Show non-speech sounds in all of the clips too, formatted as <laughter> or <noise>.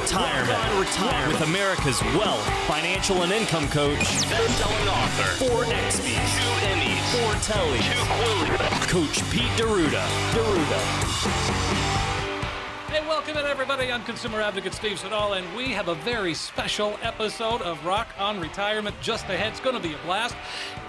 Retirement, Retirement with America's wealth, financial, and income coach, best-selling author, four XBs, two Emmys, four Tellys, two Quillies, Coach Pete D'Arruda. D'Arruda. Welcome in everybody. I'm consumer advocate Steve Siddall, and we have a very special episode of Rock on Retirement just ahead. It's going to be a blast.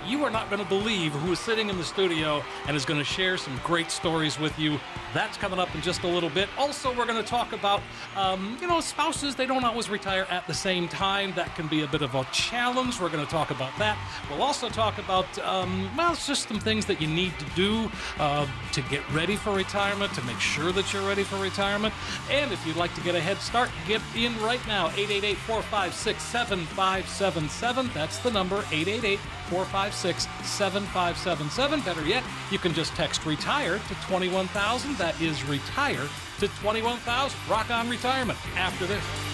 You are not going to believe who is sitting in the studio and is going to share some great stories with you. That's coming up in just a little bit. Also, we're going to talk about, um, you know, spouses, they don't always retire at the same time. That can be a bit of a challenge. We're going to talk about that. We'll also talk about, um, well, it's just some things that you need to do uh, to get ready for retirement, to make sure that you're ready for retirement. And if you'd like to get a head start, get in right now. 888 456 7577. That's the number 888 456 7577. Better yet, you can just text retire to 21000. That is retire to 21000. Rock on retirement after this.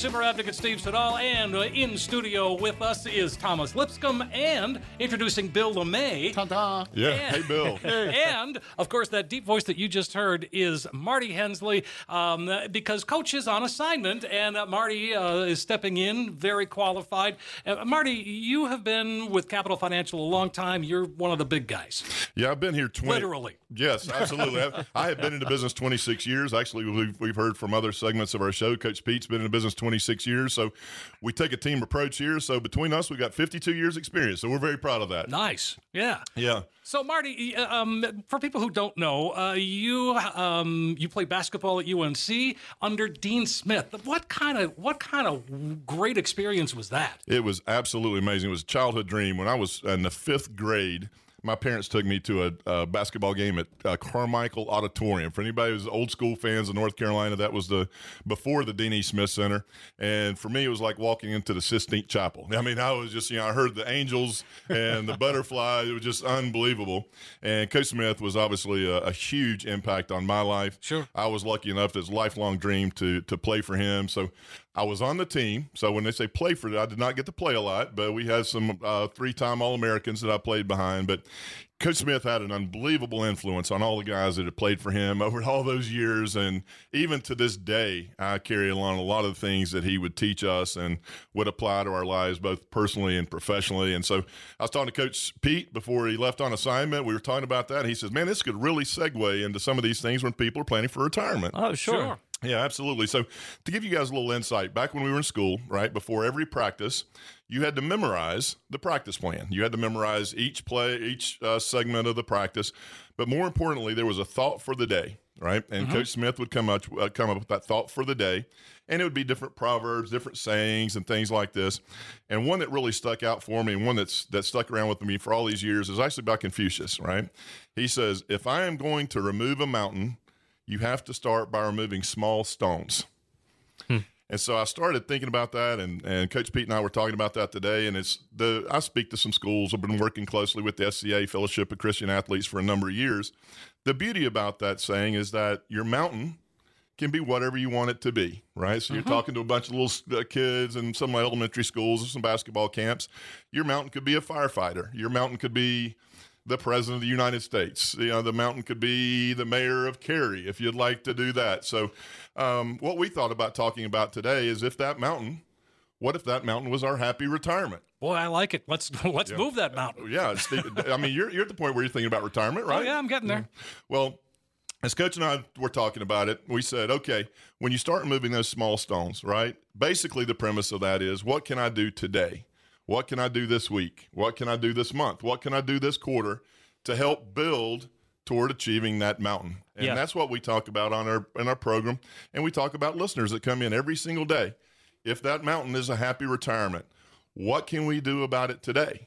Consumer advocate Steve Siddall, and uh, in studio with us is Thomas Lipscomb, and introducing Bill LeMay. Ta-da. Yeah. And- Hey, Bill. <laughs> and of course, that deep voice that you just heard is Marty Hensley, um, because Coach is on assignment, and uh, Marty uh, is stepping in, very qualified. Uh, Marty, you have been with Capital Financial a long time. You're one of the big guys, Yeah, I've been here 20. literally. Yes, absolutely. I, have been in the business 26 years. Actually, we've, we've heard from other segments of our show. Coach Pete's been in the business 26 years. So we take a team approach here. So between us, we've got 52 years experience. So we're very proud of that. Nice, yeah. Yeah. So, Marty, uh, um, for people who don't know, uh, you um, you play basketball at UNC under Dean Smith. What kind of what kind of great experience was that? It was absolutely amazing. It was a childhood dream. When I was in the fifth grade, my parents took me to a, a basketball game at uh, Carmichael Auditorium. For anybody who's old school fans of North Carolina, that was the before the Dean E. Smith Center. And for me, it was like walking into the Sistine Chapel. <laughs> I mean, I was just, you know, I heard the angels and the <laughs> butterflies. It was just unbelievable. And Coach Smith was obviously a, a huge impact on my life. Sure. I was lucky enough, it's a lifelong dream to to play for him. So I was on the team. So when they say play for it, I did not get to play a lot, but we had some uh, three time All Americans that I played behind. But Coach Smith had an unbelievable influence on all the guys that had played for him <laughs> over all those years. And even to this day, I carry along a lot of the things that he would teach us and would apply to our lives, both personally and professionally. And so I was talking to Coach Pete before he left on assignment. We were talking about that. and He says, Man, this could really segue into some of these things when people are planning for retirement. Oh, sure. Yeah, absolutely. So, to give you guys a little insight, back when we were in school, right before every practice, you had to memorize the practice plan. You had to memorize each play, each uh, segment of the practice. But more importantly, there was a thought for the day, right? And Coach Smith would come up uh, come up with that thought for the day, and it would be different proverbs, different sayings, and things like this. And one that really stuck out for me, and one that's that stuck around with me for all these years, is actually about Confucius, right? He says, "If I am going to remove a mountain." You have to start by removing small stones. And so I started thinking about that, and, and Coach Pete and I were talking about that today. And it's the I speak to some schools. I've been working closely with the FCA Fellowship of Christian Athletes for a number of years. The beauty about that saying is that your mountain can be whatever you want it to be, right? So you're talking to a bunch of little uh, kids in some elementary schools or some basketball camps. Your mountain could be a firefighter. Your mountain could be the president of the United States. You know, the mountain could be the mayor of Cary if you'd like to do that. So, um, what we thought about talking about today is if that mountain, what if that mountain was our happy retirement? Boy, I like it. Let's <laughs> let's move that mountain. Yeah, <laughs> I mean, you're you're at the point where you're thinking about retirement, right? Oh yeah, I'm getting there. Well, as Coach and I were talking about it, we said, okay, when you start moving those small stones, right? Basically, the premise of that is what can I do today? What can I do this week? What can I do this month? What can I do this quarter to help build toward achieving that mountain? And Yeah. that's what we talk about on our in our program. And we talk about listeners that come in every single day. If that mountain is a happy retirement, what can we do about it today?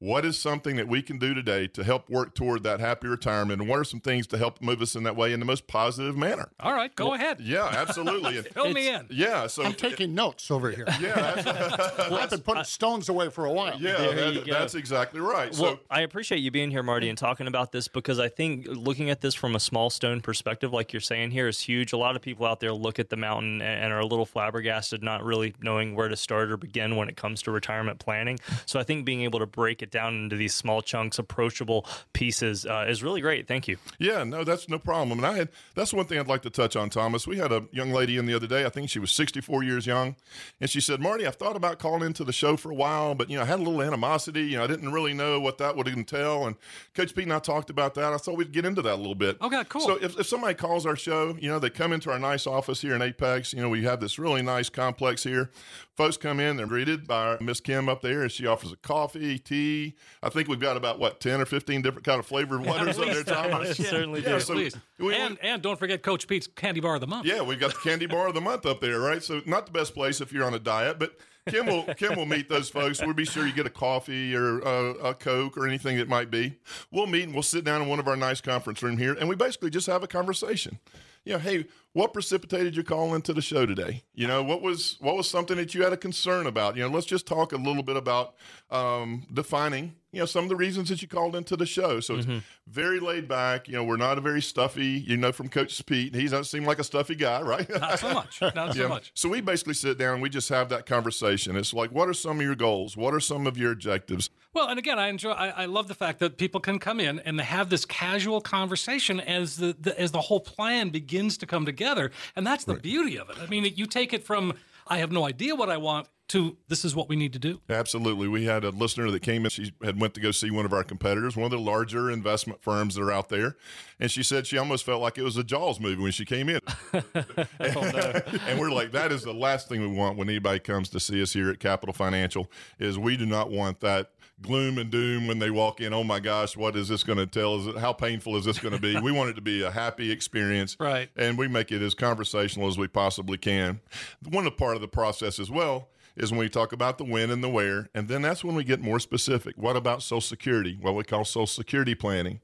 What is something that we can do today to help work toward that happy retirement? And what are some things to help move us in that way in the most positive manner? All right, go ahead. Yeah, absolutely. And- <laughs> Fill me in. yeah, so I'm taking notes over here. yeah, <laughs> that's, <laughs> I've been putting stones away for a while. yeah, There that- that's exactly right. Well, so I appreciate you being here, Marty, and talking about this because I think looking at this from a small stone perspective, like you're saying here, is huge. A lot of people out there look at the mountain and and are a little flabbergasted, not really knowing where to start or begin when it comes to retirement planning. So I think being able to break it down into these small chunks, approachable pieces, uh, is really great. Thank you. Yeah, no, that's no problem. And I had that's one thing I'd like to touch on, Thomas. We had a young lady in the other day. I think she was 64 years young, and she said, "Marty, I've thought about calling into the show for a while, but you know, I had a little animosity. You know, I didn't really know what that would entail." And Coach Pete and I talked about that. I thought we'd get into that a little bit. Okay, cool. So if, if somebody calls our show, you know, they come into our nice office here in Apex. You know, we have this really nice complex here. Folks come in, they're greeted by Miss Kim up there, and she offers a coffee, tea. I think we've got about what 10 or 15 different kind of flavored waters up there, Thomas. Certainly Yeah, do. so Please. we- and and don't forget Coach Pete's Candy Bar of the Month. yeah, we've got the candy bar of the month up there, right? So not the best place if you're on a diet, but Kim will Kim will meet those folks. We'll be sure you get a coffee or a, a Coke or anything it might be. We'll meet and we'll sit down in one of our nice conference room here, and we basically just have a conversation. You know, hey, what precipitated your call into the show today? You know, what was what was something that you had a concern about? You know, let's just talk a little bit about um, defining. You know, some of the reasons that you called into the show. So it's mm-hmm. very laid back. You know, we're not a very stuffy. You know, from Coach Pete, he doesn't seem like a stuffy guy, right? Not so much. Not so Yeah. much. So we basically sit down and we just have that conversation. It's like, what are some of your goals? What are some of your objectives? Well, and again, I enjoy. I, I love the fact that people can come in and have this casual conversation as the, the as the whole plan begins to come together, and that's the beauty of it. I mean, you take it from I have no idea what I want to this is what we need to do. Absolutely. We had a listener that came in. She had went to go see one of our competitors, one of the larger investment firms that are out there, and she said she almost felt like it was a Jaws movie when she came in. <laughs> <laughs> Oh, and we're like, that is the last thing we want when anybody comes to see us here at Capital Financial. Is we do not want that gloom and doom when they walk in. Oh my gosh, what is this going to tell? Is it how painful is this going to be? we want it to be a happy experience, <laughs> Right. And we make it as conversational as we possibly can. One part of the process as well is when we talk about the when and the where, and then that's when we get more specific. What about Social Security? What we call Social Security planning.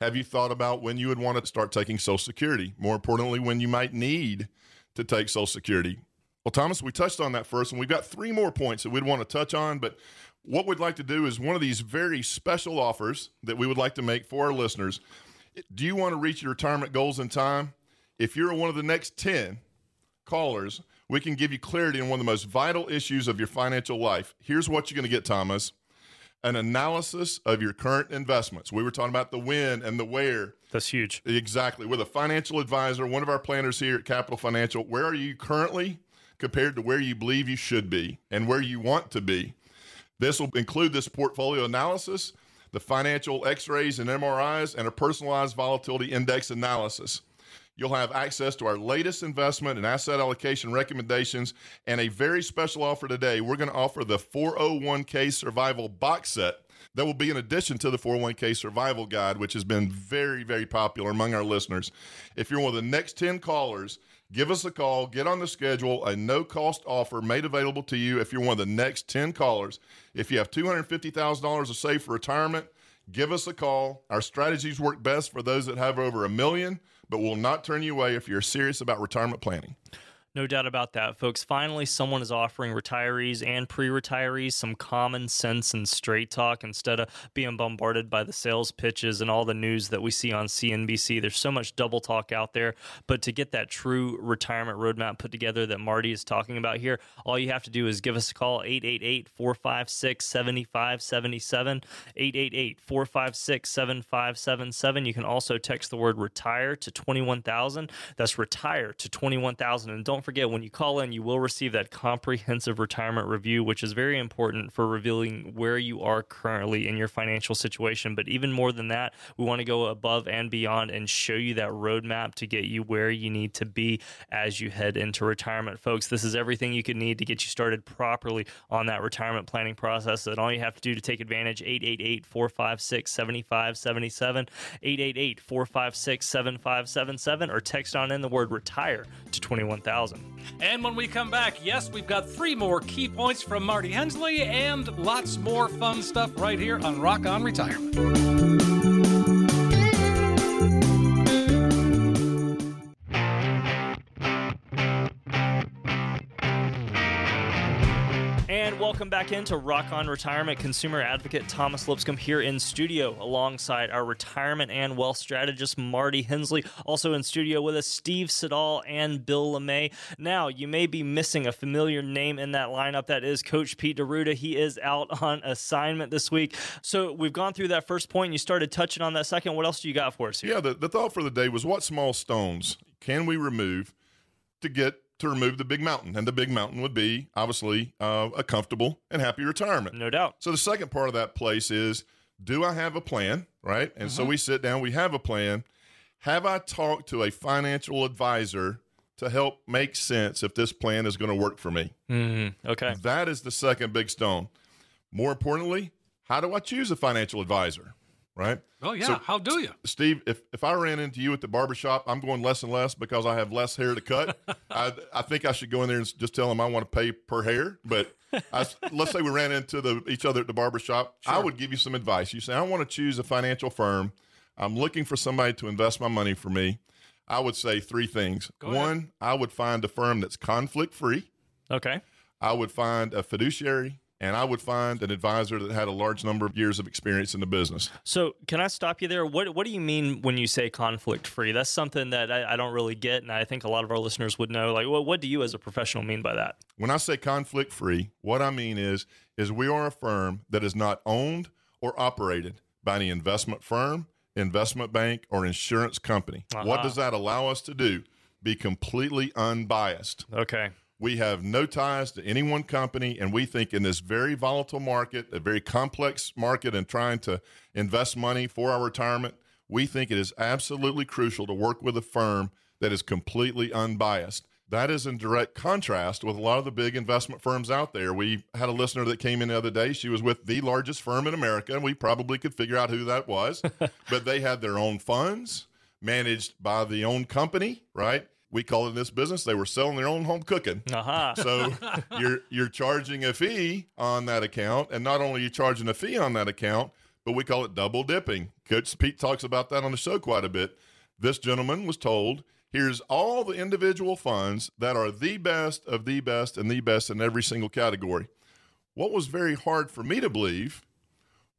Have you thought about when you would want to start taking Social Security? More importantly, when you might need to take Social Security. Well, Thomas, we touched on that first, and we've got three more points that we'd want to touch on. But what we'd like to do is one of these very special offers that we would like to make for our listeners. Do you want to reach your retirement goals in time? If you're one of the next 10 callers, we can give you clarity on one of the most vital issues of your financial life. Here's what you're going to get, Thomas an analysis of your current investments. We were talking about the when and the where. That's huge. Exactly. With a financial advisor, one of our planners here at Capital Financial, where are you currently compared to where you believe you should be and where you want to be? This will include this portfolio analysis, the financial x rays and MRIs, and a personalized volatility index analysis. You'll have access to our latest investment and asset allocation recommendations and a very special offer today. We're going to offer the 401k survival box set that will be in addition to the 401k survival guide, which has been very, very popular among our listeners. If you're one of the next 10 callers, give us a call, get on the schedule, a no cost offer made available to you if you're one of the next 10 callers. If you have $250,000 to save for retirement, give us a call. Our strategies work best for those that have over a million, but will not turn you away if you're serious about retirement planning. No doubt about that, folks. Finally, someone is offering retirees and pre retirees some common sense and straight talk instead of being bombarded by the sales pitches and all the news that we see on CNBC. There's so much double talk out there. But to get that true retirement roadmap put together that Marty is talking about here, all you have to do is give us a call 888 456 7577. 888 456 7577. You can also text the word retire to 21,000. That's retire to 21,000. And don't forget, when you call in, you will receive that comprehensive retirement review, which is very important for revealing where you are currently in your financial situation. But even more than that, we want to go above and beyond and show you that roadmap to get you where you need to be as you head into retirement. Folks, this is everything you could need to get you started properly on that retirement planning process. And all you have to do to take advantage, 888 456 7577, 888 456 7577, or text on in the word retire to 21000. 2000. And when we come back, yes, we've got three more key points from Marty Hensley and lots more fun stuff right here on Rock On Retirement. Welcome back into Rock On Retirement. Consumer advocate Thomas Lipscomb here in studio alongside our retirement and wealth strategist Marty Hensley. Also in studio with us, Steve Siddall and Bill LeMay. Now, you may be missing a familiar name in that lineup. That is Coach Pete D'Arruda. He is out on assignment this week. So we've gone through that first point. You started touching on that second. What else do you got for us here? Yeah, the, the thought for the day was what small stones can we remove to get to remove the big mountain? And the big mountain would be obviously uh, a comfortable and happy retirement. No doubt. So the second part of that place is do I have a plan? Right. And so we sit down, we have a plan. Have I talked to a financial advisor to help make sense if this plan is going to work for me? Okay. That is the second big stone. More importantly, how do I choose a financial advisor? Right. Oh, yeah. So- How do you? Steve, if, if I ran into you at the barbershop, I'm going less and less because I have less hair to cut. <laughs> I, I think I should go in there and just tell them I want to pay per hair. But I s <laughs> let's say we ran into the, each other at the barbershop. I would give you some advice. You say, I want to choose a financial firm. I'm looking for somebody to invest my money for me. I would say three things. Go ahead. One, I would find a firm that's conflict free. Okay. I would find a fiduciary. And I would find an advisor that had a large number of years of experience in the business. So, can I stop you there? What What do you mean when you say conflict free? That's something that I, I don't really get, and I think a lot of our listeners would know. Like, well, what do you as a professional mean by that? When I say conflict free, what I mean is is we are a firm that is not owned or operated by any investment firm, investment bank, or insurance company. What uh-huh. does that allow us to do? Be completely unbiased. Okay. We have no ties to any one company, and we think in this very volatile market, a very complex market, and trying to invest money for our retirement, we think it is absolutely crucial to work with a firm that is completely unbiased. That is in direct contrast with a lot of the big investment firms out there. We had a listener that came in the other day. She was with the largest firm in America, and we probably could figure out who that was. <laughs> but they had their own funds managed by the own company, right? We call it in this business, they were selling their own home cooking. Uh-huh. Aha. <laughs> So you're you're charging a fee on that account, and not only are you charging a fee on that account, but we call it double dipping. Coach Pete talks about that on the show quite a bit. This gentleman was told, here's all the individual funds that are the best of the best and the best in every single category. What was very hard for me to believe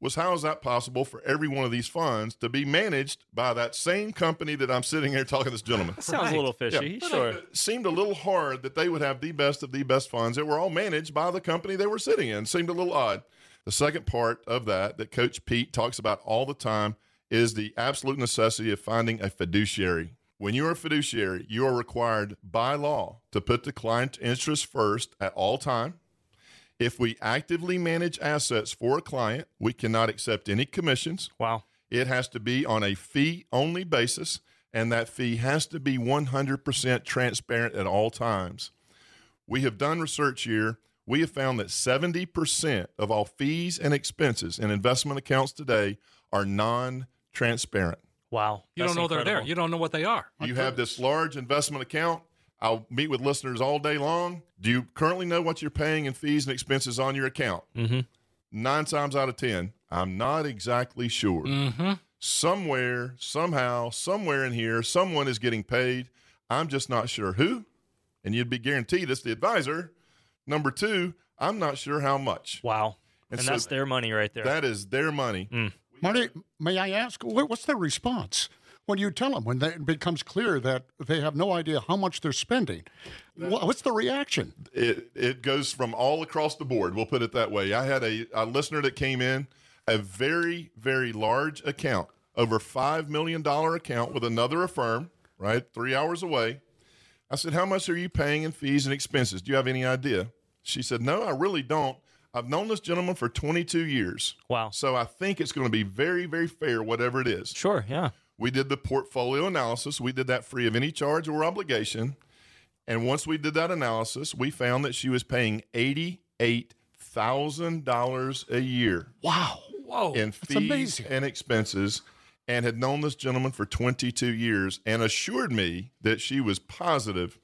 was how is that possible for every one of these funds to be managed by that same company that I'm sitting here talking to this gentleman? That <laughs> Sounds a little fishy. Yeah. Sure. It seemed a little hard that they would have the best of the best funds that were all managed by the company they were sitting in. Seemed a little odd. The second part of that that Coach Pete talks about all the time is the absolute necessity of finding a fiduciary. When you are a fiduciary, you are required by law to put the client interest first at all time. If we actively manage assets for a client, we cannot accept any commissions. Wow. It has to be on a fee only basis, and that fee has to be 100% transparent at all times. We have done research here. We have found that 70% of all fees and expenses in investment accounts today are non transparent. Wow. You That's don't know they're there. You don't know what they are. You have this large investment account. I'll meet with listeners all day long. Do you currently know what you're paying in fees and expenses on your account? Mm-hmm. Nine times out of 10, I'm not exactly sure. Mm-hmm. Somewhere, somehow, somewhere in here, someone is getting paid. I'm just not sure who. And you'd be guaranteed it's the advisor. Number two, I'm not sure how much. Wow. And, And so that's their money right there. That is their money. Marty, may I ask, what's their response when you tell them when they, it becomes clear that they have no idea how much they're spending? Wha- What's the reaction? it it goes from all across the board. We'll put it that way. I had a, a listener that came in, a very very large account, over five million dollar account with another firm, right, three hours away. I said, "How much are you paying in fees and expenses? Do you have any idea?" She said, "No, I really don't. I've known this gentleman for 22 years, wow. so I think it's going to be very very fair, whatever it is." Sure. Yeah. We did the portfolio analysis. We did that free of any charge or obligation. And once we did that analysis, we found that she was paying $88,000 a year Wow. Whoa. in fees amazing. and expenses and had known this gentleman for 22 years and assured me that she was positive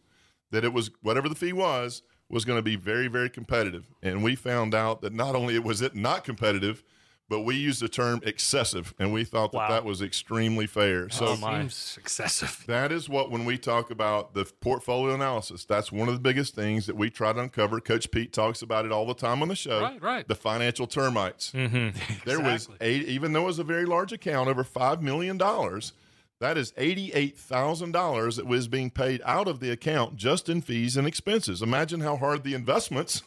that it was whatever the fee was was going to be very very competitive, and we found out that not only was it not competitive, but we used the term excessive, and we thought that Wow. that was extremely fair. So Oh, my. Seems excessive. <laughs> that is what, when we talk about the portfolio analysis, that's one of the biggest things that we try to uncover. Coach Pete talks about it all the time on the show. Right, right. The financial termites. Mm-hmm. There was <laughs> eight, even though it was a very large account, over $5 million, that is $88,000 that was being paid out of the account just in fees and expenses. Imagine how hard the investments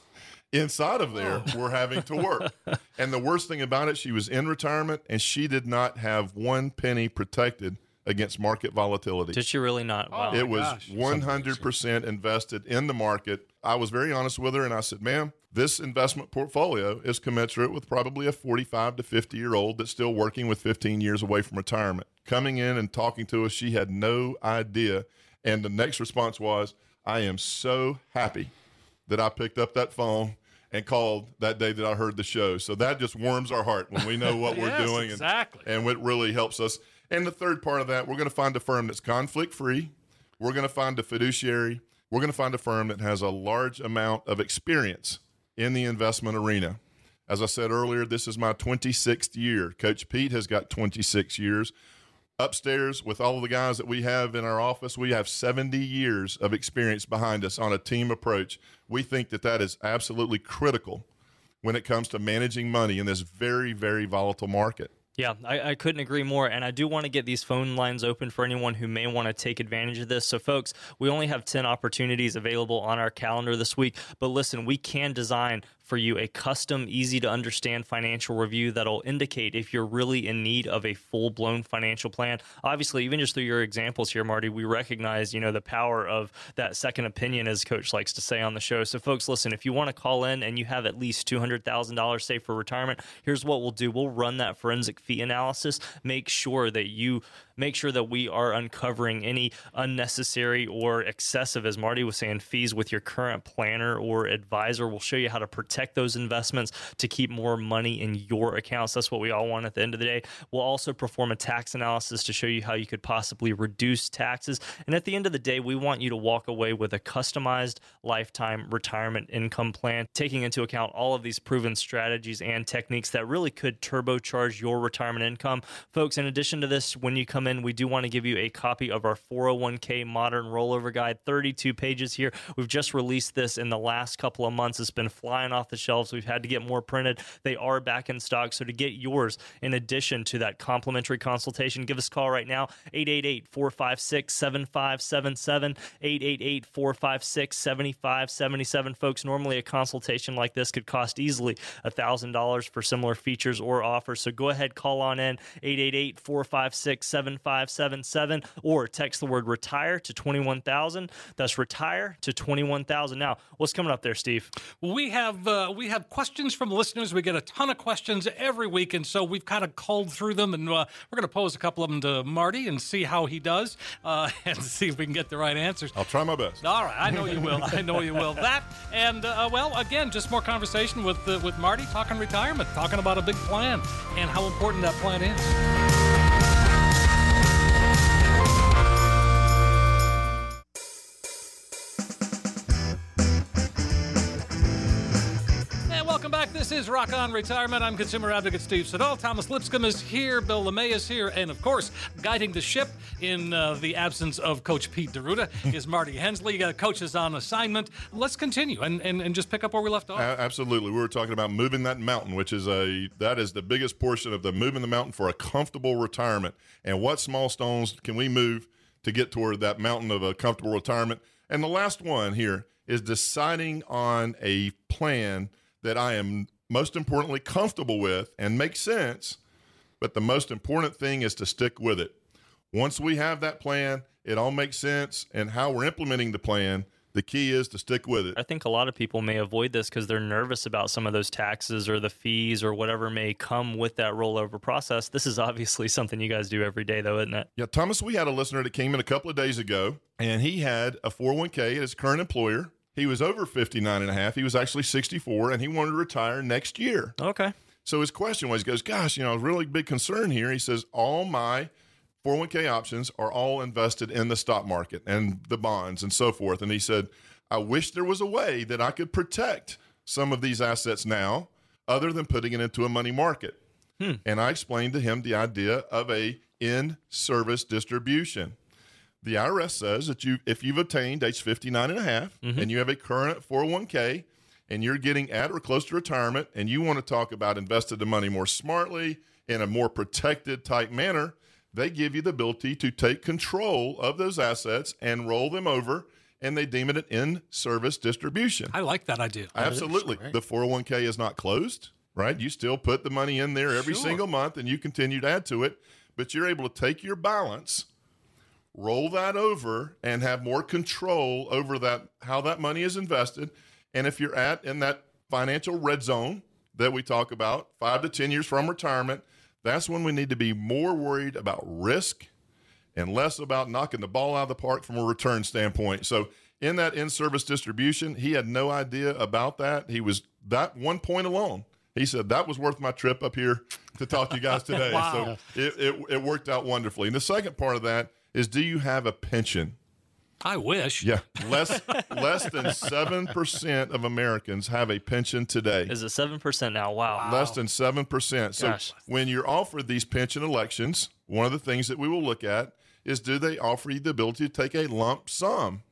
inside of there Oh. were having to work. <laughs> and the worst thing about it, she was in retirement and she did not have one penny protected against market volatility. Did she really not? Oh wow. my It was gosh. 100% invested in the market. I was very honest with her and I said, ma'am, this investment portfolio is commensurate with probably a 45 to 50 year old that's still working with 15 years away from retirement. Coming in and talking to us, she had no idea. And the next response was, I am so happy that I picked up that phone and called that day that I heard the show. So that just warms our heart when we know what we're Yes, doing. and- exactly. and it really helps us. And the third part of that, we're going to find a firm that's conflict free. We're going to find a fiduciary. We're going to find a firm that has a large amount of experience in the investment arena. As I said earlier, this is my 26th year. Coach Pete has got 26 years. Upstairs, with all the guys that we have in our office, we have 70 years of experience behind us on a team approach. We think that that is absolutely critical when it comes to managing money in this very, very volatile market. Yeah, I, I couldn't agree more. And I do want to get these phone lines open for anyone who may want to take advantage of this. So, folks, we only have 10 opportunities available on our calendar this week. But listen, we can design for you a custom, easy to understand financial review that'll indicate if you're really in need of a full blown financial plan. Obviously, even just through your examples here, Marty, we recognize, you know, the power of that second opinion, as Coach likes to say on the show. So, folks, listen, if you want to call in and you have at least $200,000 saved for retirement, here's what we'll do. We'll run that forensic fee analysis, make sure that you make sure that we are uncovering any unnecessary or excessive, as Marty was saying, fees with your current planner or advisor. We'll show you how to protect those investments to keep more money in your accounts. That's what we all want at the end of the day. We'll also perform a tax analysis to show you how you could possibly reduce taxes. And at the end of the day, we want you to walk away with a customized lifetime retirement income plan, taking into account all of these proven strategies and techniques that really could turbocharge your retirement income. Folks, in addition to this, when you come in, we do want to give you a copy of our 401k modern rollover guide, 32 pages here. We've just released this in the last couple of months. It's been flying off the shelves. We've had to get more printed. They are back in stock. So to get yours, in addition to that complimentary consultation, give us a call right now, 888 456 7577, 888 456 7577. Folks, normally a consultation like this could cost easily $1,000 for similar features or offers. So go ahead, call on in, 888 456 7577, or text the word retire to 21000. That's retire to 21000. Now, what's coming up there, Steve? We have uh, we have questions from listeners. We get a ton of questions every week, and so we've kind of culled through them, and uh, we're going to pose a couple of them to Marty and see how he does, uh, <laughs> and see if we can get the right answers. I'll try my best. All right, I know you will. I know you will. That and uh, well, again, just more conversation with uh, with Marty talking retirement, talking about a big plan and how important that plan is. This is Rock On Retirement. I'm consumer advocate Steve Siddall. Thomas Lipscomb is here. Bill LeMay is here. And of course, guiding the ship in uh, the absence of Coach Pete D'Arruda <laughs> is Marty Hensley. Uh, coach is on assignment. Let's continue and, and, and just pick up where we left off. A- absolutely. We were talking about moving that mountain, which is a that is the biggest portion of the moving the mountain for a comfortable retirement. And what small stones can we move to get toward that mountain of a comfortable retirement? And the last one here is deciding on a plan that I am most importantly comfortable with and makes sense. But the most important thing is to stick with it. Once we have that plan, it all makes sense. And how we're implementing the plan, the key is to stick with it. I think a lot of people may avoid this because they're nervous about some of those taxes or the fees or whatever may come with that rollover process. This is obviously <laughs> something you guys do every day, though, isn't it? Yeah, Thomas, we had a listener that came in a couple of days ago and he had a 401k at his current employer. He was over 59 and a half. He was actually 64 and he wanted to retire next year. Okay. So his question was, he goes, gosh, you know, a really big concern here. He says, all my 401k options are all invested in the stock market and the bonds and so forth. And he said, I wish there was a way that I could protect some of these assets now other than putting it into a money market. Hmm. And I explained to him the idea of a in-service distribution. The IRS says that you if you've attained age 59 and a half mm-hmm. and you have a current 401k and you're getting at or close to retirement and you want to talk about invested the money more smartly in a more protected type manner, they give you the ability to take control of those assets and roll them over and they deem it an in-service distribution. I like that idea. Absolutely. The 401k is not closed, right? You still put the money in there every Sure. single month and you continue to add to it, but you're able to take your balance, roll that over and have more control over that how that money is invested. And if you're at in that financial red zone that we talk about, 5 to 10 years from retirement, that's when we need to be more worried about risk and less about knocking the ball out of the park from a return standpoint. So in that in-service distribution, he had no idea about that. He was that one point alone. He said that was worth my trip up here to talk to you guys today. <laughs> Wow. So it, it, it worked out wonderfully. And the second part of that is do you have a pension? I wish. Yeah, less less than seven percent of Americans have a pension today. Is it seven percent now? Wow. Less than 7%. So Gosh. when you're offered these pension elections, one of the things that we will look at is do they offer you the ability to take a lump sum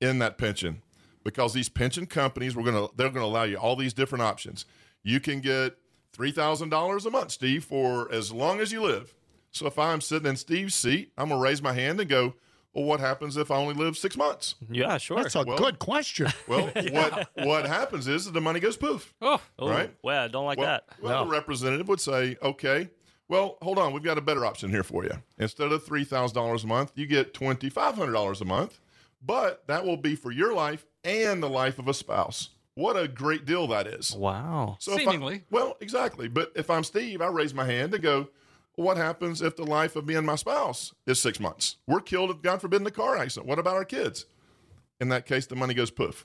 in that pension? Because these pension companies, we're gonna they're gonna allow you all these different options. You can get three thousand dollars a month, Steve, for as long as you live. So if I'm sitting in Steve's seat, I'm gonna raise my hand and go, Well, what happens if I only live six months? Yeah, sure. That's a Well- good question. <laughs> Well, <laughs> what what happens is that the money goes poof. Oh, right? Well, I don't like Well, that. well the representative would say, okay, well, hold on, we've got a better option here for you. Instead of three thousand dollars a month, you get twenty five hundred dollars a month, but that will be for your life and the life of a spouse. What a great deal that is. Wow. So if I- Seemingly. well, exactly. But if I'm Steve, I raise my hand and go, well, what happens if the life of me and my spouse is six months? We're killed, if God forbid, in a car accident. What about our kids? In that case, the money goes poof.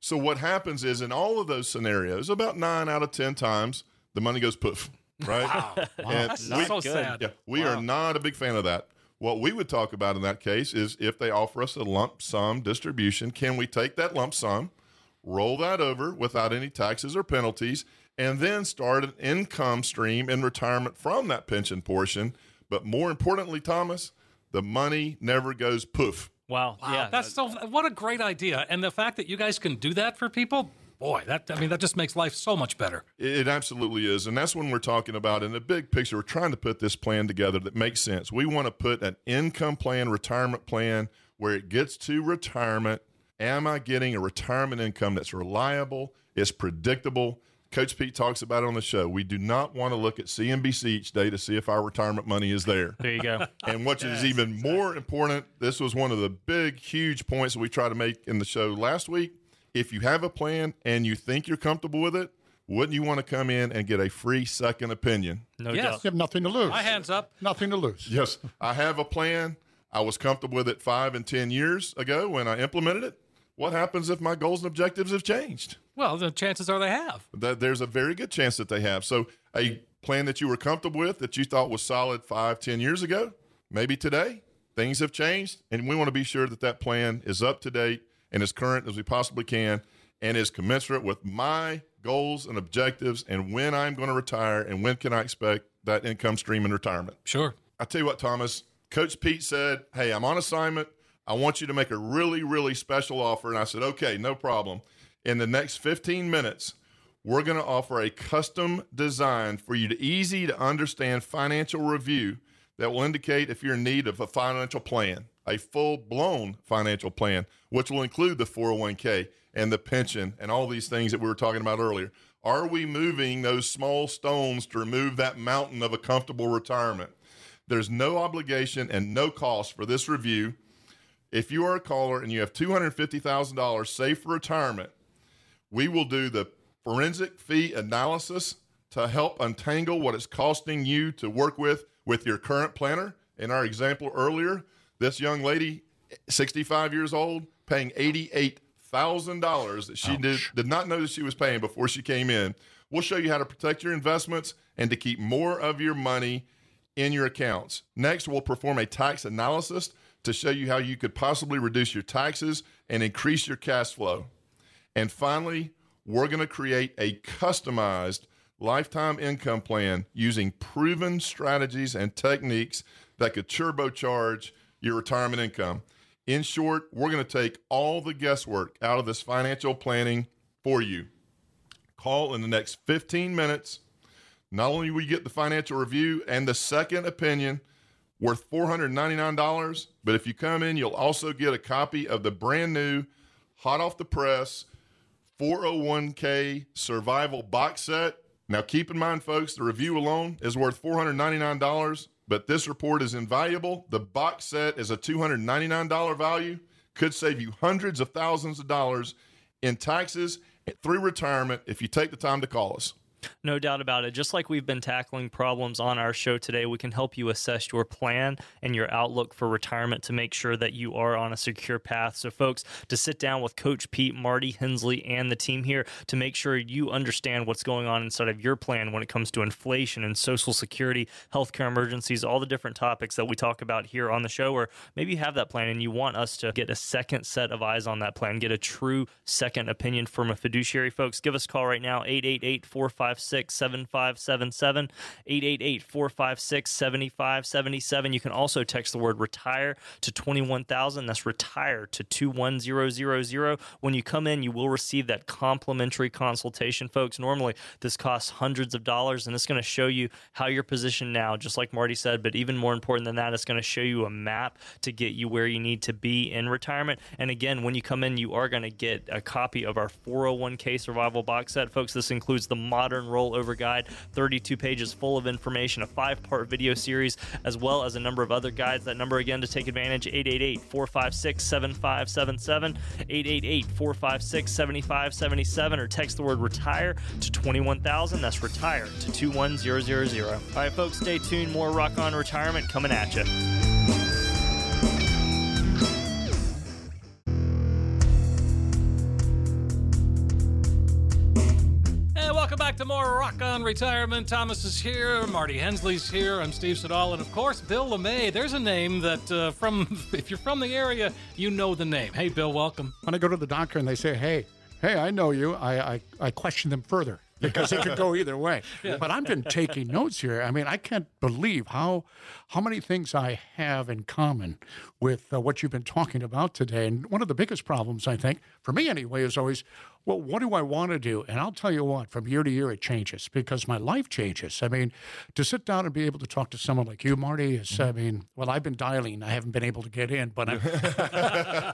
So what happens is in all of those scenarios, about nine out of 10 times, the money goes poof, <laughs> right? And That's we- so good. sad. yeah, we are not a big fan of that. What we would talk about in that case is if they offer us a lump sum distribution, can we take that lump sum, roll that over without any taxes or penalties, and then start an income stream in retirement from that pension portion? But more importantly, Thomas, the money never goes poof. Wow. Wow, yeah. that's so. What a great idea, and the fact that you guys can do that for people, boy, that I mean, that just makes life so much better. It it absolutely is. And that's when we're talking about in the big picture, we're trying to put this plan together that makes sense. We want to put an income plan, retirement plan where it gets to retirement. Am I getting a retirement income that's reliable? It's predictable. Coach Pete talks about it on the show. We do not want to look at CNBC each day to see if our retirement money is there. there you go. <laughs> And what is even more important, this was one of the big, huge points that we try to make in the show last week. If you have a plan and you think you're comfortable with it, wouldn't you want to come in and get a free second opinion? No Yes. doubt. You have nothing to lose. My hands up. Nothing to lose. Yes, I have a plan. I was comfortable with it five and 10 years ago when I implemented it. What happens if my goals and objectives have changed? Well, the chances are they have. That there's a very good chance that they have. So a plan that you were comfortable with that you thought was solid five, ten years ago, maybe today things have changed, and we want to be sure that that plan is up to date and as current as we possibly can, and is commensurate with my goals and objectives, and when I'm going to retire, and when can I expect that income stream in retirement. Sure. I tell you what, Thomas, Coach Pete said, Hey, I'm on assignment. I want you to make a really, really special offer. And I said, Okay, no problem. In the next 15 minutes, we're going to offer a custom design for you to easy to understand financial review that will indicate if you're in need of a financial plan, a full blown financial plan, which will include the 401k and the pension and all these things that we were talking about earlier. Are we moving those small stones to remove that mountain of a comfortable retirement? There's no obligation and no cost for this review. If you are a caller and you have $250,000 saved for retirement, we will do the forensic fee analysis to help untangle what it's costing you to work with with your current planner. In our example earlier, this young lady, 65 years old, paying $88,000 that she did, did not know that she was paying before she came in. We'll show you how to protect your investments and to keep more of your money in your accounts. Next, we'll perform a tax analysis to show you how you could possibly reduce your taxes and increase your cash flow. And finally, we're going to create a customized lifetime income plan using proven strategies and techniques that could turbocharge your retirement income. In short, we're going to take all the guesswork out of this financial planning for you. Call in the next 15 minutes. Not only will you get the financial review and the second opinion worth $499, but if you come in, you'll also get a copy of the brand new, hot off the press 401k survival box set. Now, keep in mind, folks, the review alone is worth $499, but this report is invaluable. The box set is a $299 value, could save you hundreds of thousands of dollars in taxes through retirement if you take the time to call us. No doubt about it. Just like we've been tackling problems on our show today, we can help you assess your plan and your outlook for retirement to make sure that you are on a secure path. So, folks, to sit down with Coach Pete, Marty Hensley, and the team here to make sure you understand what's going on inside of your plan when it comes to inflation and Social Security, healthcare emergencies, all the different topics that we talk about here on the show, or maybe you have that plan and you want us to get a second set of eyes on that plan, get a true second opinion from a fiduciary, folks, give us a call right now, 888 456 7577, 888 456 7577. You can also text the word retire to 21,000. That's retire to 21000. When you come in, you will receive that complimentary consultation, folks. Normally, this costs hundreds of dollars, and it's going to show you how you're positioned now, just like Marty said. But even more important than that, it's going to show you a map to get you where you need to be in retirement. And again, when you come in, you are going to get a copy of our 401k survival box set, folks. This includes the modern rollover guide, 32 pages full of information, a five part video series, as well as a number of other guides. That number again to take advantage 888 456 7577, 888 456 7577, or text the word retire to 21000. That's retire to 21000. All right, folks, stay tuned. More Rock On Retirement coming at you. On Retirement. Thomas is here, Marty Hensley's here, I'm Steve Siddall, and of course, Bill LeMay. There's a name that, uh, from <laughs> if you're from the area, you know the name. Hey, Bill, welcome. When I go to the doctor and they say, "Hey, hey, I know you," I I, I question them further <laughs> because it could go either way. But I've been taking notes here. I mean, I can't believe how how many things I have in common with uh, what you've been talking about today. And one of the biggest problems, I think, for me anyway, is always, well, what do I want to do? And I'll tell you what, from year to year, it changes because my life changes. I mean, to sit down and be able to talk to someone like you, Marty, is, mm-hmm. I mean, well, I've been dialing. I haven't been able to get in, but I'm, <laughs>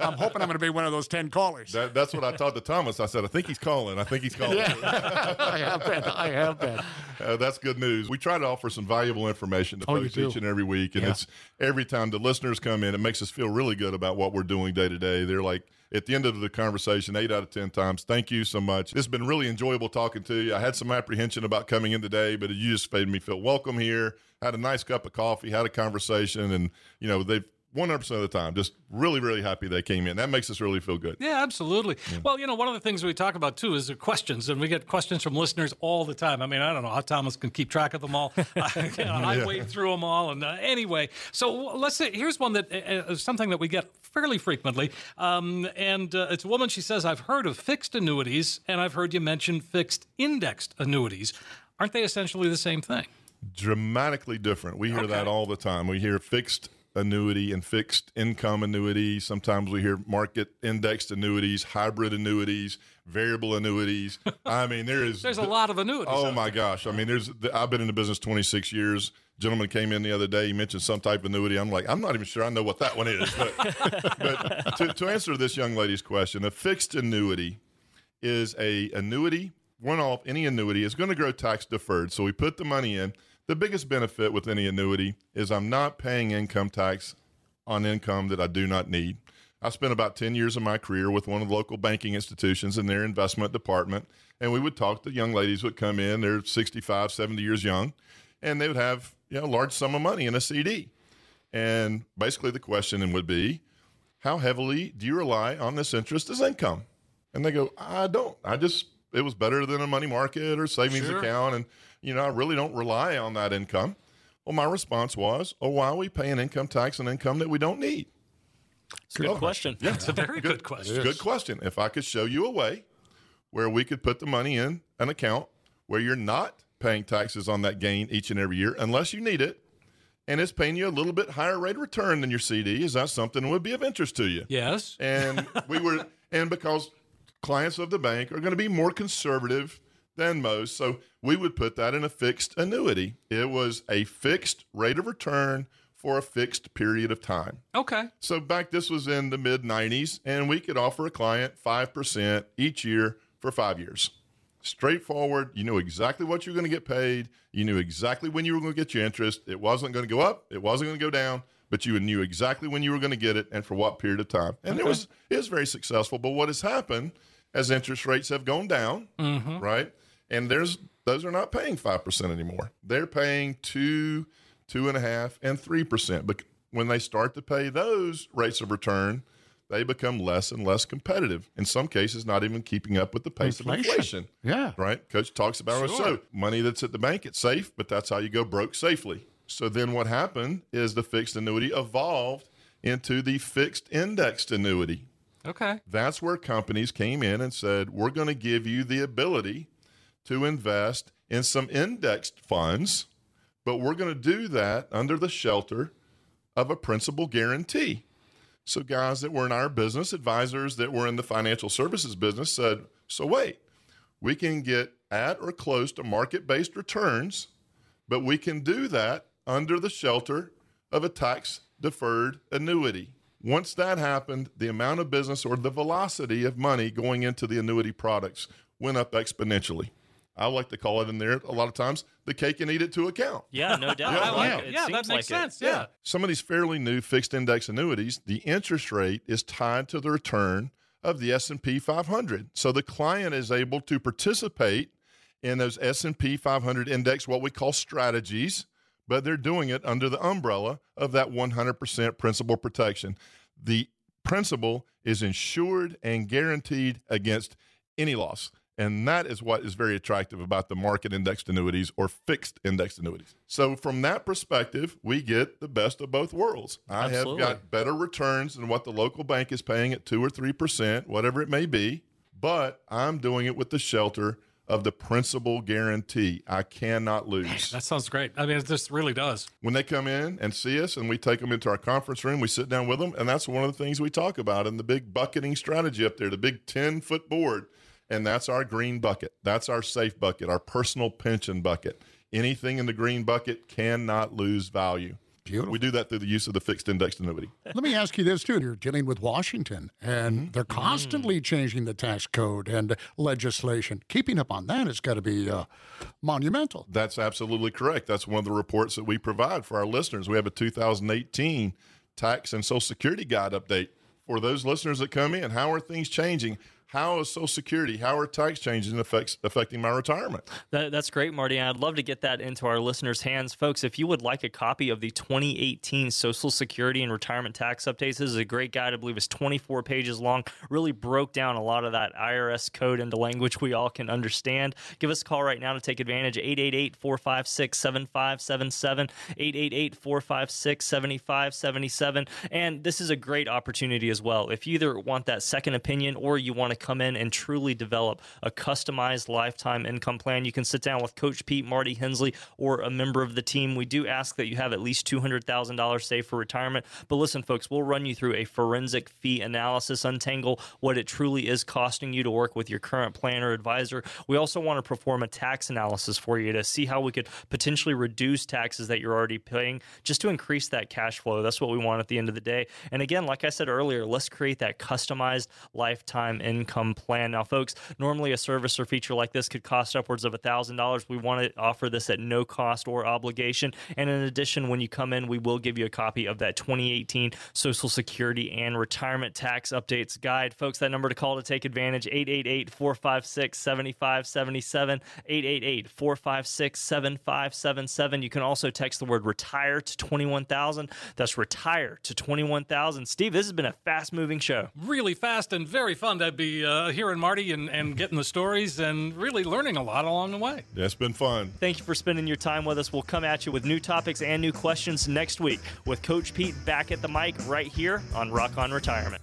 I'm hoping I'm going to be one of those 10 callers. That, that's what I talked to Thomas. I said, I think he's calling. I think he's calling. <laughs> Yeah. <laughs> I have been. I have been. <laughs> Uh, that's good news. We try to offer some valuable information to Oh, folks each and every week, and Yeah. it's every time the listeners come in, it makes us feel really good about what we're doing day to day. They're like at the end of the conversation, eight out of ten times, thank you so much. It's been really enjoyable talking to you. I had some apprehension about coming in today, but you just made me feel welcome here. Had a nice cup of coffee, had a conversation, and you know they've. 100% of the time, just really, really happy they came in. That makes us really feel good. Yeah, absolutely. Well, you know, one of the things we talk about too is the questions, and we get questions from listeners all the time. I mean, I don't know how Thomas can keep track of them all. <laughs> I, you know, I wade through them all, and uh, anyway. So let's say here's one that uh, something that we get fairly frequently, um, and uh, it's a woman. She says, "I've heard of fixed annuities, and I've heard you mention fixed indexed annuities. Aren't they essentially the same thing?" dramatically different. We hear that all the time. We hear fixed annuity and fixed income annuity. Sometimes we hear market indexed annuities, hybrid annuities, variable annuities. <laughs> I mean, there is There's a lot of annuities. Oh my gosh! I mean, there's. I've been in the business 26 years. Gentleman came in the other day. He mentioned some type of annuity. I'm like, I'm not even sure I know what that one is. But, <laughs> but to, to answer this young lady's question, a fixed annuity is a annuity. One off any annuity is going to grow tax deferred. So we put the money in. The biggest benefit with any annuity is I'm not paying income tax on income that I do not need. I spent about 10 years of my career with one of the local banking institutions in their investment department. And we would talk to young ladies would come in, they're 65, 70 years young, and they would have you know, a large sum of money in a CD. And basically the question would be, how heavily do you rely on this interest as income? And they go, I don't. I just, it was better than a money market or savings Sure. account. And, you know, I really don't rely on that income. Well, my response was, oh, why are we paying income tax on income that we don't need? Good question. Yeah, It's a very good question. Good question. If I could show you a way where we could put the money in an account where you're not paying taxes on that gain each and every year unless you need it, and it's paying you a little bit higher rate of return than your CD, is that something that would be of interest to you? Yes. And we were, and because clients of the bank are going to be more conservative than most, so we would put that in a fixed annuity. It was a fixed rate of return for a fixed period of time. Okay. So back this was in the mid 90s, and we could offer a client 5% each year for five years. Straightforward. You knew exactly what you were going to get paid. You knew exactly when you were going to get your interest. It wasn't going to go up. It wasn't going to go down. But you knew exactly when you were going to get it and for what period of time. And it was it was very successful. But what has happened as interest rates have gone down, mm-hmm. right? And there's those are not paying five percent anymore. They're paying two, two and a half, and three percent. But when they start to pay those rates of return, they become less and less competitive. In some cases, not even keeping up with the pace of Inflation. inflation. Yeah. Right? Coach talks about it. So money that's at the bank, it's safe, but that's how you go broke safely. So then what happened is the fixed annuity evolved into the fixed indexed annuity. Okay. That's where companies came in and said, we're going to give you the ability to invest in some indexed funds, but we're going to do that under the shelter of a principal guarantee. So, guys that were in our business, advisors that were in the financial services business said, so wait, we can get at or close to market based returns, but we can do that under the shelter of a tax deferred annuity. Once that happened, the amount of business or the velocity of money going into the annuity products went up exponentially. I like to call it in there a lot of times the cake and eat it to account. Yeah, no doubt. <laughs> I like Yeah, it. Yeah, that makes like it. sense. Yeah. Some of these fairly new fixed index annuities, the interest rate is tied to the return of the S&P 500. So the client is able to participate in those S&P 500 index what we call strategies, but they're doing it under the umbrella of that 100% principal protection. The principal is insured and guaranteed against any loss. And that is what is very attractive about the market indexed annuities or fixed indexed annuities. So, from that perspective, we get the best of both worlds. I Absolutely. have got better returns than what the local bank is paying at 2 or 3%, whatever it may be, but I'm doing it with the shelter of the principal guarantee. I cannot lose. That sounds great. I mean, it just really does. when they come in and see us and we take them into our conference room, we sit down with them, and that's one of the things we talk about in the big bucketing strategy up there, the big 10 foot board. And that's our green bucket. That's our safe bucket, our personal pension bucket. Anything in the green bucket cannot lose value. Beautiful. We do that through the use of the fixed indexed annuity. Let me ask you this too. You're dealing with Washington, and they're constantly changing the tax code and legislation. Keeping up on that has got to be uh, monumental. That's absolutely correct. That's one of the reports that we provide for our listeners. We have a 2018 tax and Social Security guide update for those listeners that come in. How are things changing? How is Social Security, how are tax changes affects, affecting my retirement? That, that's great, Marty. I'd love to get that into our listeners' hands. Folks, if you would like a copy of the 2018 Social Security and Retirement Tax Updates, this is a great guide. I believe it's 24 pages long. Really broke down a lot of that IRS code into language we all can understand. Give us a call right now to take advantage. 888 456 7577. 888 456 7577. And this is a great opportunity as well. If you either want that second opinion or you want to come in and truly develop a customized lifetime income plan, you can sit down with Coach Pete, Marty Hensley, or a member of the team. We do ask that you have at least $200,000 saved for retirement. But listen, folks, we'll run you through a forensic fee analysis, untangle what it truly is costing you to work with your current plan or advisor. We also want to perform a tax analysis for you to see how we could potentially reduce taxes that you're already paying just to increase that cash flow. That's what we want at the end of the day. And again, like I said earlier, let's create that customized lifetime income plan. Now, folks, normally a service or feature like this could cost upwards of $1,000. We want to offer this at no cost or obligation. And in addition, when you come in, we will give you a copy of that 2018 Social Security and Retirement Tax Updates Guide. Folks, that number to call to take advantage 888 456 7577. 888 456 7577. You can also text the word retire to 21,000. That's retire to 21,000. Steve, this has been a fast moving show. Really fast and very fun to be enjoy uh, hearing Marty and, and getting the stories and really learning a lot along the way. Yeah, it's been fun. Thank you for spending your time with us. We'll come at you with new topics and new questions next week with Coach Pete back at the mic right here on Rock on Retirement.